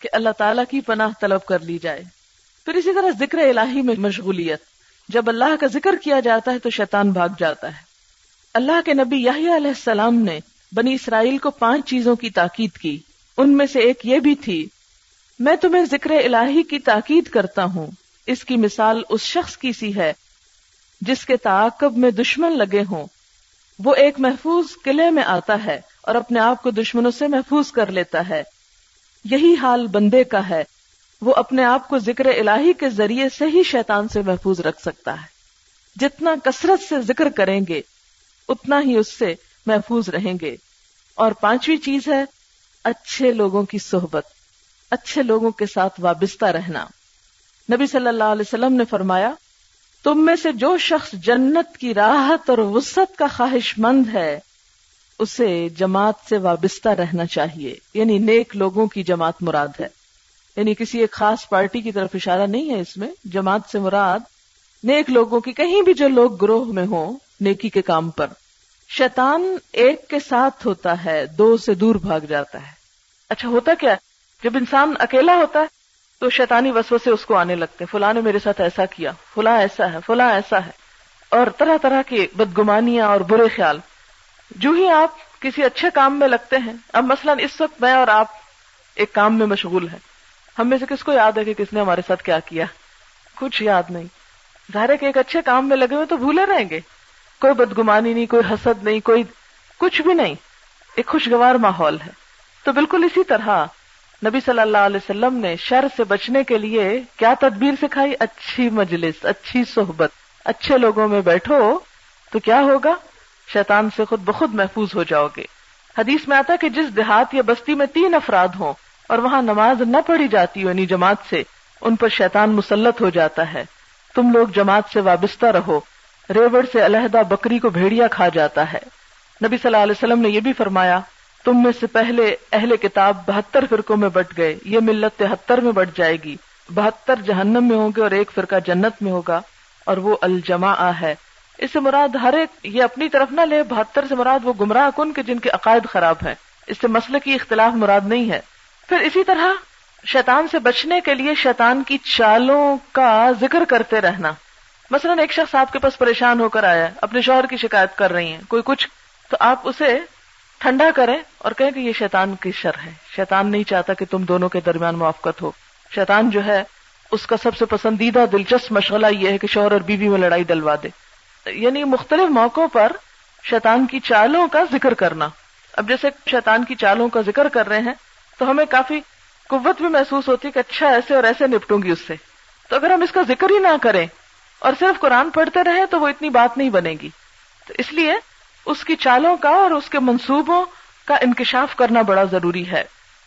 کہ اللہ تعالیٰ کی پناہ طلب کر لی جائے۔ پھر اسی طرح ذکر الہی میں مشغولیت۔ جب اللہ کا ذکر کیا جاتا ہے تو شیطان بھاگ جاتا ہے۔ اللہ کے نبی یاہی علیہ السلام نے بنی اسرائیل کو پانچ چیزوں کی تاکید کی۔ ان میں سے ایک یہ بھی تھی میں تمہیں ذکر الہی کی تاکید کرتا ہوں۔ اس کی مثال اس شخص کی سی ہے، جس کے تعاقب میں دشمن لگے ہوں۔ وہ ایک محفوظ قلعے میں آتا ہے اور اپنے آپ کو دشمنوں سے محفوظ کر لیتا ہے۔ یہی حال بندے کا ہے۔ وہ اپنے آپ کو ذکر الہی کے ذریعے سے ہی شیطان سے محفوظ رکھ سکتا ہے۔ جتنا کثرت سے ذکر کریں گے، اتنا ہی اس سے محفوظ رہیں گے۔ اور پانچویں چیز ہے، اچھے لوگوں کی صحبت۔ اچھے لوگوں کے ساتھ وابستہ رہنا۔ نبی صلی اللہ علیہ وسلم نے فرمایا، تم میں سے جو شخص جنت کی راحت اور وسط کا خواہش مند ہے، اسے جماعت سے وابستہ رہنا چاہیے۔ یعنی نیک لوگوں کی جماعت مراد ہے۔ یعنی کسی ایک خاص پارٹی کی طرف اشارہ نہیں ہے اس میں۔ جماعت سے مراد نیک لوگوں کی کہیں بھی جو لوگ گروہ میں ہوں، نیکی کے کام پر۔ شیطان ایک کے ساتھ ہوتا ہے، دو سے دور بھاگ جاتا ہے۔ اچھا ہوتا کیا؟ جب انسان اکیلا ہوتا ہے تو شیطانی وسو سے اس کو آنے لگتے فلاں نے میرے ساتھ ایسا کیا، فلاں ایسا ہے، فلاں ایسا ہے۔ اور طرح طرح کی بدگمانیاں اور برے خیال۔ جو ہی آپ کسی اچھے کام میں لگتے ہیں، اب مثلا اس وقت میں اور آپ ایک کام میں مشغول ہیں۔ ہم میں سے کس کو یاد ہے کہ کس نے ہمارے ساتھ کیا کیا؟ کچھ یاد نہیں۔ ظاہر ہے کہ ایک اچھے کام میں لگے ہوئے تو بھولے رہیں گے۔ کوئی بدگمانی نہیں، کوئی حسد نہیں، کوئی کچھ بھی نہیں۔ ایک خوشگوار ماحول ہے۔ تو بالکل اسی طرح نبی صلی اللہ علیہ وسلم نے شر سے بچنے کے لیے کیا تدبیر سکھائی؟ اچھی مجلس، اچھی صحبت۔ اچھے لوگوں میں بیٹھو تو کیا ہوگا؟ شیطان سے خود بخود محفوظ ہو جاؤ گے۔ حدیث میں آتا کہ جس دیہات یا بستی میں تین افراد ہوں اور وہاں نماز نہ پڑھی جاتی یعنی جماعت سے، ان پر شیطان مسلط ہو جاتا ہے۔ تم لوگ جماعت سے وابستہ رہو۔ ریوڑ سے علیحدہ بکری کو بھیڑیا کھا جاتا ہے۔ نبی صلی اللہ علیہ وسلم نے یہ بھی فرمایا تم میں سے پہلے اہل کتاب بہتر فرقوں میں بٹ گئے، یہ ملت تہتر میں بٹ جائے گی۔ بہتر جہنم میں ہوں گے اور ایک فرقہ جنت میں ہوگا، اور وہ الجما ہے۔ اس سے مراد ہر ایک، یہ اپنی طرف نہ لے، بہتر سے مراد وہ گمراہ کن کے جن کے عقائد خراب ہیں۔ اس سے مسئلے کی اختلاف مراد نہیں ہے۔ پھر اسی طرح شیطان سے بچنے کے لیے شیطان کی چالوں کا ذکر کرتے رہنا۔ مثلا ایک شخص آپ کے پاس پریشان ہو کر آیا، اپنے شوہر کی شکایت کر رہی ہیں، کوئی کچھ، تو آپ اسے ٹھنڈا کریں اور کہیں کہ یہ شیطان کی شر ہے۔ شیطان نہیں چاہتا کہ تم دونوں کے درمیان موافقت ہو۔ شیطان جو ہے، اس کا سب سے پسندیدہ دلچسپ مشغلہ یہ ہے کہ شوہر اور بیوی میں لڑائی دلوا دے۔ یعنی مختلف موقعوں پر شیطان کی چالوں کا ذکر کرنا۔ اب جیسے شیطان کی چالوں کا ذکر کر رہے ہیں، تو ہمیں کافی قوت بھی محسوس ہوتی ہے کہ اچھا ایسے اور ایسے نپٹوں گی اس سے۔ تو اگر ہم اس کا ذکر ہی نہ کریں اور صرف قرآن پڑھتے رہے تو وہ اتنی بات نہیں بنے گی۔ تو اس لیے اس کی چالوں کا اور اس کے منصوبوں کا انکشاف کرنا بڑا ضروری ہے۔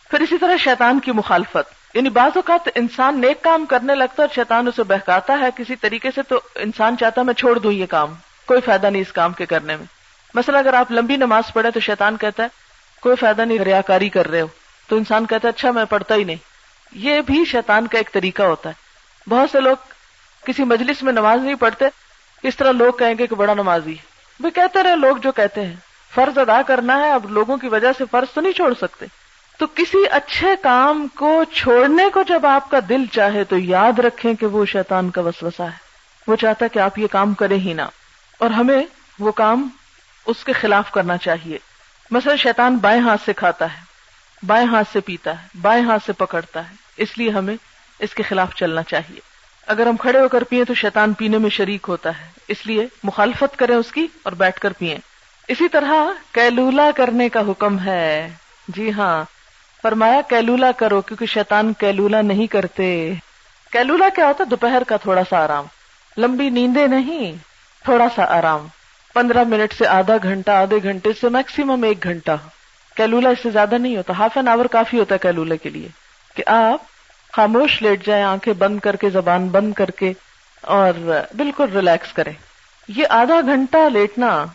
پھر اسی طرح شیطان کی مخالفت۔ یعنی بعض اوقات انسان نیک کام کرنے لگتا ہے اور شیطان اسے بہکاتا ہے کسی طریقے سے تو انسان چاہتا ہے میں چھوڑ دوں یہ کام۔ کوئی فائدہ نہیں اس کام کے کرنے میں۔ مثلا اگر آپ لمبی نماز پڑھے تو شیطان کہتا ہے، کوئی فائدہ نہیں ریا کاری کر رہے ہو۔ تو انسان کہتا ہے اچھا میں پڑھتا ہی نہیں۔ یہ بھی شیطان کا ایک طریقہ ہوتا ہے۔ بہت سے لوگ کسی مجلس میں نماز نہیں پڑھتے، اس طرح لوگ کہیں گے کہ بڑا نمازی وہ کہتے رہے، لوگ جو کہتے ہیں، فرض ادا کرنا ہے، اب لوگوں کی وجہ سے فرض تو نہیں چھوڑ سکتے۔ تو کسی اچھے کام کو چھوڑنے کو جب آپ کا دل چاہے تو یاد رکھیں کہ وہ شیطان کا وسوسہ ہے۔ وہ چاہتا ہے کہ آپ یہ کام کریں ہی نہ۔ اور ہمیں وہ کام اس کے خلاف کرنا چاہیے۔ مثلا شیطان بائیں ہاتھ سے کھاتا ہے، بائیں ہاتھ سے پیتا ہے، بائیں ہاتھ سے پکڑتا ہے۔ اس لیے ہمیں اس کے خلاف چلنا چاہیے۔ اگر ہم کھڑے ہو کر پیئیں تو شیطان پینے میں شریک ہوتا ہے۔ اس لیے مخالفت کریں اس کی اور بیٹھ کر پیئیں۔ اسی طرح کیلولا کرنے کا حکم ہے۔ جی ہاں۔ فرمایا کیلولا کرو کیونکہ شیطان کیلولا نہیں کرتے۔ کیلولا کیا ہوتا دوپہر کا تھوڑا سا آرام۔ لمبی نیندے نہیں، تھوڑا سا آرام۔ پندرہ منٹ سے آدھا گھنٹہ، آدھے گھنٹے سے میکسیمم ایک گھنٹہ۔ کیلولا اس سے زیادہ نہیں ہوتا۔ ہاف این آور کافی ہوتا ہے کیلولا کے لیے۔ کہ آپ خاموش لیٹ جائیں، آنکھیں بند کر کے، زبان بند کر کے اور بالکل ریلیکس کریں۔ یہ آدھا گھنٹہ لیٹنا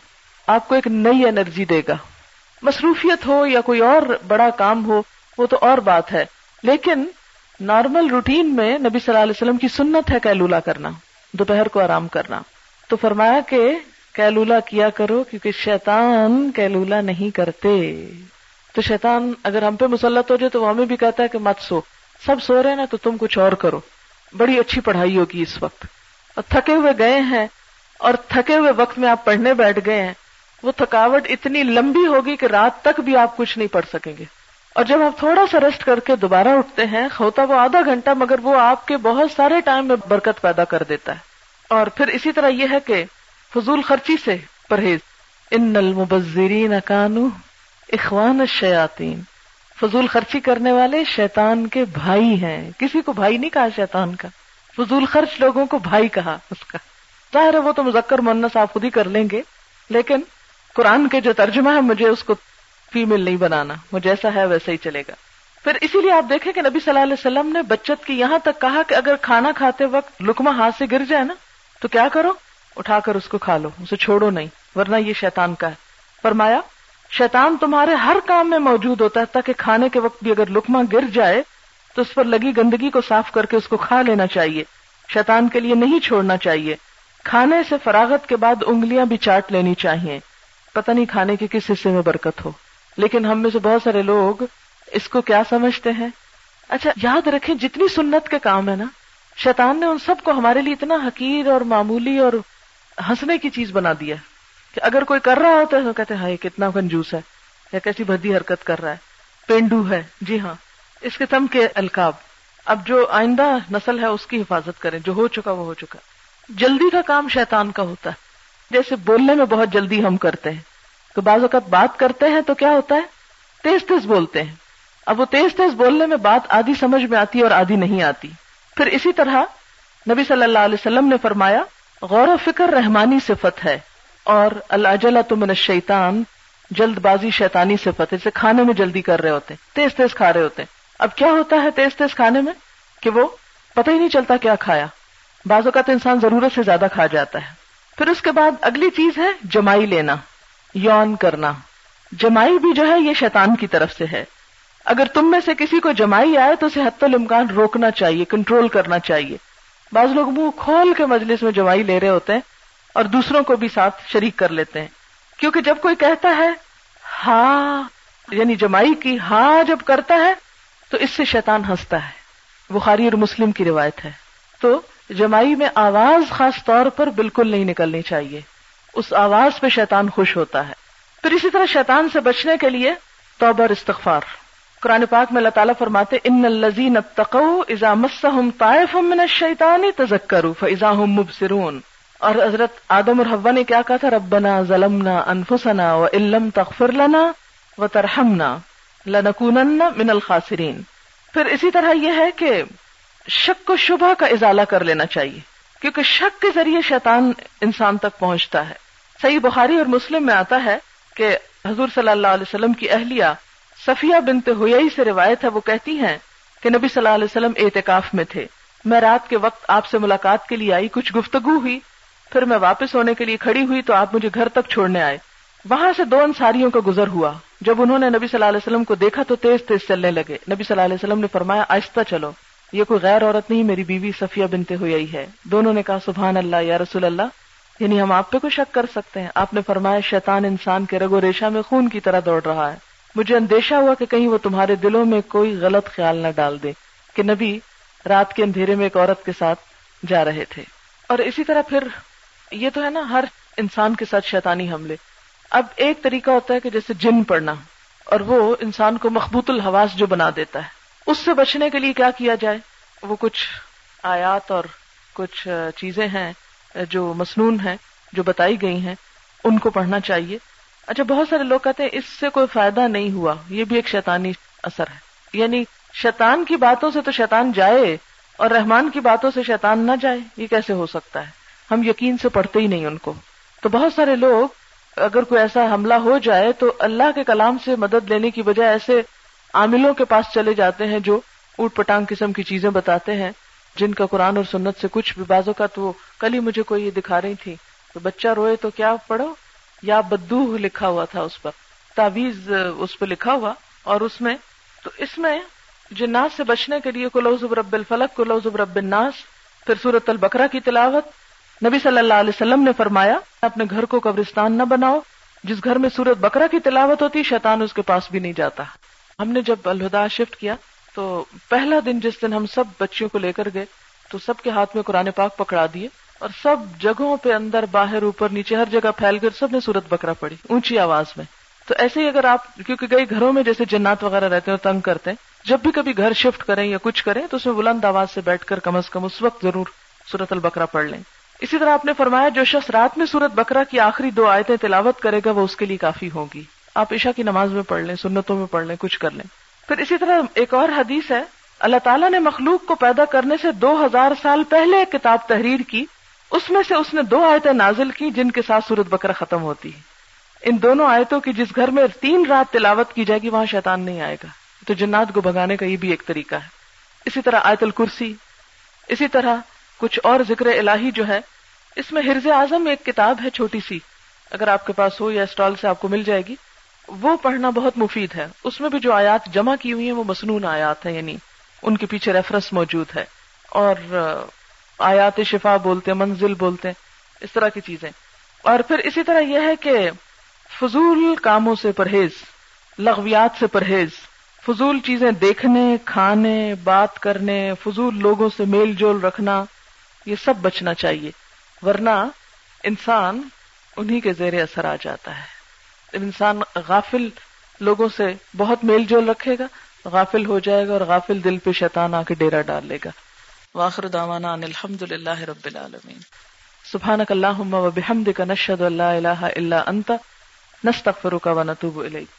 آپ کو ایک نئی انرجی دے گا۔ مصروفیت ہو یا کوئی اور بڑا کام ہو، وہ تو اور بات ہے۔ لیکن نارمل روٹین میں نبی صلی اللہ علیہ وسلم کی سنت ہے کیلولا کرنا، دوپہر کو آرام کرنا۔ تو فرمایا کہ کیلولا کیا کرو کیونکہ شیطان کیلولا نہیں کرتے۔ تو شیطان اگر ہم پہ مسلط ہو جائے تو وہ ہمیں بھی کہتا ہے کہ مت سو۔ سب سو رہے نا تو تم کچھ اور کرو۔ بڑی اچھی پڑھائی ہوگی اس وقت۔ اور تھکے ہوئے گئے ہیں اور تھکے ہوئے وقت میں آپ پڑھنے بیٹھ گئے ہیں۔ وہ تھکاوٹ اتنی لمبی ہوگی کہ رات تک بھی آپ کچھ نہیں پڑھ سکیں گے۔ اور جب آپ تھوڑا سا ریسٹ کر کے دوبارہ اٹھتے ہیں ہوتا وہ آدھا گھنٹہ مگر وہ آپ کے بہت سارے ٹائم میں برکت پیدا کر دیتا ہے۔ اور پھر اسی طرح یہ ہے کہ فضول خرچی سے پرہیز۔ ان المبذرین کانو اخوان الشیاطین فضول خرچی کرنے والے شیطان کے بھائی ہیں۔ کسی کو بھائی نہیں کہا شیطان کا۔ فضول خرچ لوگوں کو بھائی کہا اس کا۔ ظاہر ہے وہ تو مذکر مونس آپ خود ہی کر لیں گے، لیکن قرآن کے جو ترجمہ ہے، مجھے اس کو فیمل نہیں بنانا۔ وہ جیسا ہے، ویسا ہی چلے گا۔ پھر اسی لیے آپ دیکھیں کہ نبی صلی اللہ علیہ وسلم نے بچت کی، یہاں تک کہا کہ اگر کھانا کھاتے وقت لکما ہاتھ سے گر جائے نا، تو کیا کرو؟ اٹھا کر اس کو کھا لو، اسے چھوڑو نہیں، ورنہ یہ شیطان کا ہے۔ فرمایا شیطان تمہارے ہر کام میں موجود ہوتا ہے تاکہ کھانے کے وقت بھی اگر لکما گر جائے تو اس پر لگی گندگی کو صاف کر کے اس کو کھا لینا چاہیے۔ شیطان کے لیے نہیں چھوڑنا چاہیے۔ کھانے سے فراغت کے بعد انگلیاں بھی چاٹ لینی چاہیے۔ پتہ نہیں کھانے کے کس حصے میں برکت ہو۔ لیکن ہم میں سے بہت سارے لوگ اس کو کیا سمجھتے ہیں؟ اچھا یاد رکھیں جتنی سنت کے کام ہے نا، شیطان نے ان سب کو ہمارے لیے اتنا حقیر اور معمولی اور ہنسنے کی چیز بنا دیا۔ کہ اگر کوئی کر رہا ہوتا ہے تو کہتے ہیں کتنا کنجوس ہے، یا کیسی بدی حرکت کر رہا ہے۔ پینڈو ہے۔ جی ہاں۔ اس قسم کے القاب۔ اب جو آئندہ نسل ہے، اس کی حفاظت کریں۔ جو ہو چکا، وہ ہو چکا۔ جلدی کا کام شیطان کا ہوتا ہے۔ جیسے بولنے میں بہت جلدی ہم کرتے ہیں۔ تو بعض اوقات بات کرتے ہیں تو کیا ہوتا ہے؟ تیز تیز بولتے ہیں۔ اب وہ تیز تیز بولنے میں بات آدھی سمجھ میں آتی اور آدھی نہیں آتی۔ پھر اسی طرح نبی صلی اللہ علیہ وسلم نے فرمایا، غور و فکر رحمانی صفت ہے۔ اور اللہ تمن شیطان جلد بازی شیطانی صفت ہے کھانے میں جلدی کر رہے ہوتے ہیں، تیز تیز کھا رہے ہوتے ہیں۔ اب کیا ہوتا ہے تیز تیز کھانے میں؟ کہ وہ پتہ ہی نہیں چلتا کیا کھایا۔ بعض اوقات انسان ضرورت سے زیادہ کھا جاتا ہے۔ پھر اس کے بعد اگلی چیز ہے جمائی لینا، یون کرنا۔ جمائی بھی جو ہے یہ شیطان کی طرف سے ہے۔ اگر تم میں سے کسی کو جمائی آئے تو اسے حت الامکان روکنا چاہیے، کنٹرول کرنا چاہیے۔ بعض لوگ منہ کھول کے مجلس میں جمائی لے رہے ہوتے ہیں اور دوسروں کو بھی ساتھ شریک کر لیتے ہیں۔ کیونکہ جب کوئی کہتا ہے ہاں یعنی جمائی کی ہاں جب کرتا ہے، تو اس سے شیطان ہنستا ہے۔ بخاری اور مسلم کی روایت ہے۔ تو جمائی میں آواز خاص طور پر بالکل نہیں نکلنی چاہیے۔ اس آواز پہ شیطان خوش ہوتا ہے۔ پھر اسی طرح شیطان سے بچنے کے لیے توبہ اور استغفار۔ قرآن پاک میں اللہ تعالیٰ فرماتے، ان الزین ازا مسم طائف من الشیطان تذکروا فاذا هم مبصرون اور حضرت آدم اور حوا نے کیا کہا تھا؟ ربنا ظلمنا انفسنا وان لم تغفر لنا وترحمنا لنکونن من الخاسرین۔ پھر اسی طرح یہ ہے کہ شک و شبہ کا ازالہ کر لینا چاہیے، کیونکہ شک کے ذریعے شیطان انسان تک پہنچتا ہے۔ صحیح بخاری اور مسلم میں آتا ہے کہ حضور صلی اللہ علیہ وسلم کی اہلیہ صفیہ بنت ہوئی سے روایت ہے، وہ کہتی ہیں کہ نبی صلی اللہ علیہ وسلم اعتکاف میں تھے۔ میں رات کے وقت آپ سے ملاقات کے لیے آئی، کچھ گفتگو ہوئی۔ پھر میں واپس ہونے کے لیے کھڑی ہوئی تو آپ مجھے گھر تک چھوڑنے آئے۔ وہاں سے دو انصاریوں کا گزر ہوا۔ جب انہوں نے نبی صلی اللہ علیہ وسلم کو دیکھا تو تیز تیز چلنے لگے۔ نبی صلی اللہ علیہ وسلم نے فرمایا، آہستہ چلو۔ یہ کوئی غیر عورت نہیں، میری بیوی صفیہ بنتے ہوئی ہے۔ دونوں نے کہا، سبحان اللہ یا رسول اللہ۔ یعنی ہم آپ پہ کوئی شک کر سکتے ہیں۔ آپ نے فرمایا، شیطان انسان کے رگو ریشا میں خون کی طرح دوڑ رہا ہے۔ مجھے اندیشہ ہوا کہ کہیں وہ تمہارے دلوں میں کوئی غلط خیال نہ ڈال دے کہ نبی رات کے اندھیرے میں ایک عورت کے ساتھ جا رہے تھے۔ اور اسی طرح پھر یہ تو ہے نا ہر انسان کے ساتھ شیطانی حملے۔ اب ایک طریقہ ہوتا ہے کہ جیسے جن پڑنا اور وہ انسان کو مخبوط الحواس جو بنا دیتا ہے۔ اس سے بچنے کے لیے کیا کیا جائے؟ وہ کچھ آیات اور کچھ چیزیں ہیں جو مصنون ہیں، جو بتائی گئی ہیں، ان کو پڑھنا چاہیے۔ اچھا بہت سارے لوگ کہتے ہیں اس سے کوئی فائدہ نہیں ہوا، یہ بھی ایک شیطانی اثر ہے۔ یعنی شیطان کی باتوں سے تو شیطان جائے، اور رحمان کی باتوں سے شیطان نہ جائے، یہ کیسے ہو سکتا ہے؟ ہم یقین سے پڑھتے ہی نہیں ان کو۔ تو بہت سارے لوگ اگر کوئی ایسا حملہ ہو جائے تو اللہ کے کلام سے مدد لینے کی بجائے ایسے عاملوں کے پاس چلے جاتے ہیں جو اوٹ پٹانگ قسم کی چیزیں بتاتے ہیں۔ جن کا قرآن اور سنت سے کچھ بھی بازوں کا تو کل ہی مجھے کوئی یہ دکھا رہی تھی۔ تو بچہ روئے تو کیا پڑھو؟ یا بدو لکھا ہوا تھا اس پر۔ تعویز اس پہ لکھا ہوا اور اس میں تو اس میں جنات سے بچنے کے لیے کلوز رب الفلق کلوز رب الناس، پھر سورت البکرا کی تلاوت نبی صلی اللہ علیہ وسلم نے فرمایا، اپنے گھر کو قبرستان نہ بناؤ، جس گھر میں سورت بکرا کی تلاوت ہوتی، شیطان اس کے پاس بھی نہیں جاتا۔ ہم نے جب الہدا شفٹ کیا، تو پہلا دن جس دن ہم سب بچیوں کو لے کر گئے، تو سب کے ہاتھ میں قرآن پاک پکڑا دیے اور سب جگہوں پہ اندر، باہر، اوپر، نیچے، ہر جگہ پھیل کر سب نے سورت بکرا پڑی اونچی آواز میں۔ تو ایسے ہی اگر آپ، کیونکہ کئی گھروں میں جیسے جنات وغیرہ رہتے ہیں تنگ کرتے ہیں، جب بھی کبھی گھر شفٹ کریں یا کچھ کریں، تو اس میں بلند آواز سے بیٹھ کر کم از کم اس وقت ضرور سورت البکرا پڑھ لیں۔ اسی طرح آپ نے فرمایا جو شخص رات میں سورت بکرا کی آخری دو آیتیں تلاوت کرے گا وہ اس کے لیے کافی ہوگی۔ آپ عشاء کی نماز میں پڑھ لیں، سنتوں میں پڑھ لیں، کچھ کر لیں۔ پھر اسی طرح ایک اور حدیث ہے، اللہ تعالیٰ نے مخلوق کو پیدا کرنے سے دو ہزار سال پہلے ایک کتاب تحریر کی۔ اس میں سے اس نے دو آیتیں نازل کی جن کے ساتھ سورت بکرا ختم ہوتی ہے۔ ان دونوں آیتوں کی جس گھر میں تین رات تلاوت کی جائے گی، وہاں شیطان نہیں آئے گا۔ تو جنات کو بگانے کا یہ بھی ایک طریقہ ہے۔ اسی طرح آیت الکرسی، اسی طرح کچھ اور ذکر الہی جو ہے اس میں ہرز اعظم ایک کتاب ہے چھوٹی سی، اگر آپ کے پاس ہو یا اسٹال سے آپ کو مل جائے گی۔ وہ پڑھنا بہت مفید ہے۔ اس میں بھی جو آیات جمع کی ہوئی ہیں، وہ مصنون آیات ہیں یعنی ان کے پیچھے ریفرنس موجود ہے۔ اور آیات شفا بولتے، منزل بولتے، اس طرح کی چیزیں۔ اور پھر اسی طرح یہ ہے کہ فضول کاموں سے پرہیز، لغویات سے پرہیز، فضول چیزیں دیکھنے، کھانے، بات کرنے، فضول لوگوں سے میل جول رکھنا یہ سب بچنا چاہیے، ورنہ انسان انہی کے زیر اثر آ جاتا ہے۔ انسان غافل لوگوں سے بہت میل جول رکھے گا، غافل ہو جائے گا اور غافل دل پہ شیطان آ کے ڈیرا ڈال لے گا۔ واخر داوانا الحمد للہ رب العالمین۔ سبحانک اللہم و بحمدک نشہد اللہ الہ الا انت، نستغفرک و نتوب الیک۔